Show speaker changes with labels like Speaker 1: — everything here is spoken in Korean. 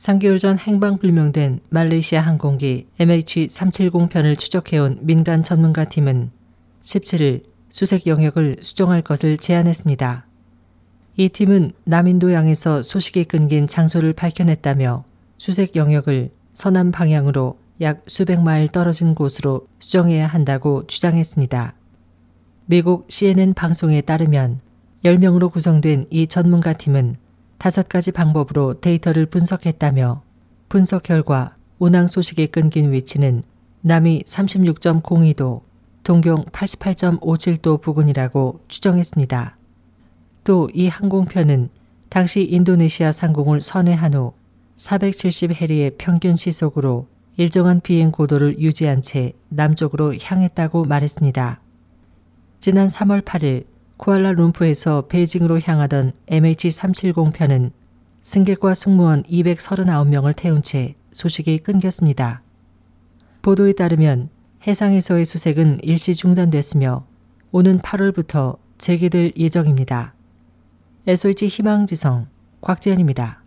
Speaker 1: 3개월 전 행방 불명된 말레이시아 항공기 MH370편을 추적해온 민간 전문가 팀은 17일 수색 영역을 수정할 것을 제안했습니다. 이 팀은 남인도양에서 소식이 끊긴 장소를 밝혀냈다며 수색 영역을 서남 방향으로 약 수백 마일 떨어진 곳으로 수정해야 한다고 주장했습니다. 미국 CNN 방송에 따르면 10명으로 구성된 이 전문가 팀은 다섯 가지 방법으로 데이터를 분석했다며 분석 결과 운항 소식이 끊긴 위치는 남이 36.02도, 동경 88.57도 부근이라고 추정했습니다. 또 이 항공편은 당시 인도네시아 상공을 선회한 후 470해리의 평균 시속으로 일정한 비행 고도를 유지한 채 남쪽으로 향했다고 말했습니다. 지난 3월 8일 쿠알라룸푸에서 베이징으로 향하던 MH370편은 승객과 승무원 239명을 태운 채 소식이 끊겼습니다. 보도에 따르면 해상에서의 수색은 일시 중단됐으며 오는 8월부터 재개될 예정입니다. SOH 희망지성 곽지연입니다.